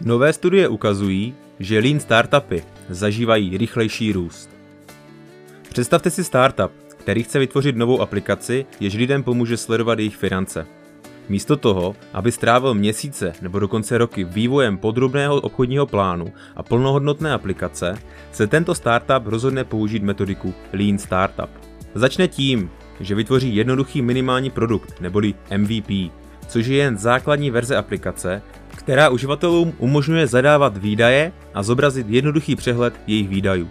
Nové studie ukazují, že lean startupy zažívají rychlejší růst. Představte si startup, který chce vytvořit novou aplikaci, jež lidem pomůže sledovat jejich finance. Místo toho, aby strávil měsíce nebo dokonce roky vývojem podrobného obchodního plánu a plnohodnotné aplikace, se tento startup rozhodne použít metodiku Lean Startup. Začne tím, že vytvoří jednoduchý minimální produkt neboli MVP, což je jen základní verze aplikace, která uživatelům umožňuje zadávat výdaje a zobrazit jednoduchý přehled jejich výdajů.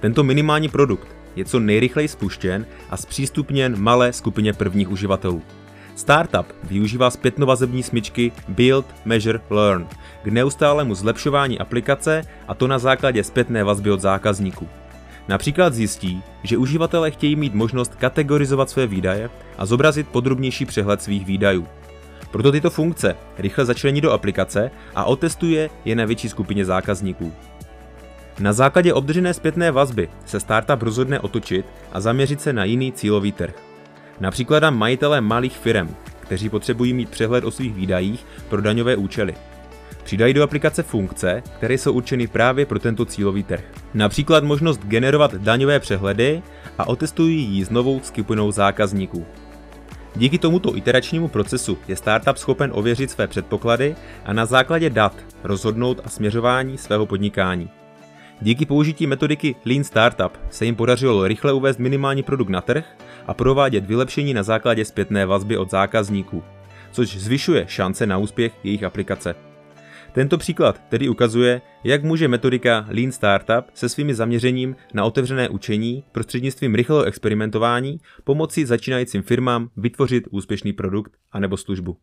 Tento minimální produkt je co nejrychleji spuštěn a zpřístupněn malé skupině prvních uživatelů. Startup využívá zpětnovazební smyčky Build, Measure, Learn k neustálému zlepšování aplikace a to na základě zpětné vazby od zákazníků. Například zjistí, že uživatelé chtějí mít možnost kategorizovat své výdaje a zobrazit podrobnější přehled svých výdajů. Proto tyto funkce rychle začlení do aplikace a otestuje je na větší skupině zákazníků. Na základě obdržené zpětné vazby se startup rozhodne otočit a zaměřit se na jiný cílový trh. Například na majitele malých firm, kteří potřebují mít přehled o svých výdajích pro daňové účely. Přidají do aplikace funkce, které jsou určeny právě pro tento cílový trh. Například možnost generovat daňové přehledy a otestují ji s novou skupinou zákazníků. Díky tomuto iteračnímu procesu je startup schopen ověřit své předpoklady a na základě dat rozhodnout a směřování svého podnikání. Díky použití metodiky Lean Startup se jim podařilo rychle uvést minimální produkt na trh a provádět vylepšení na základě zpětné vazby od zákazníků, což zvyšuje šance na úspěch jejich aplikace. Tento příklad tedy ukazuje, jak může metodika Lean Startup se svými zaměřením na otevřené učení prostřednictvím rychlého experimentování pomoci začínajícím firmám vytvořit úspěšný produkt anebo službu.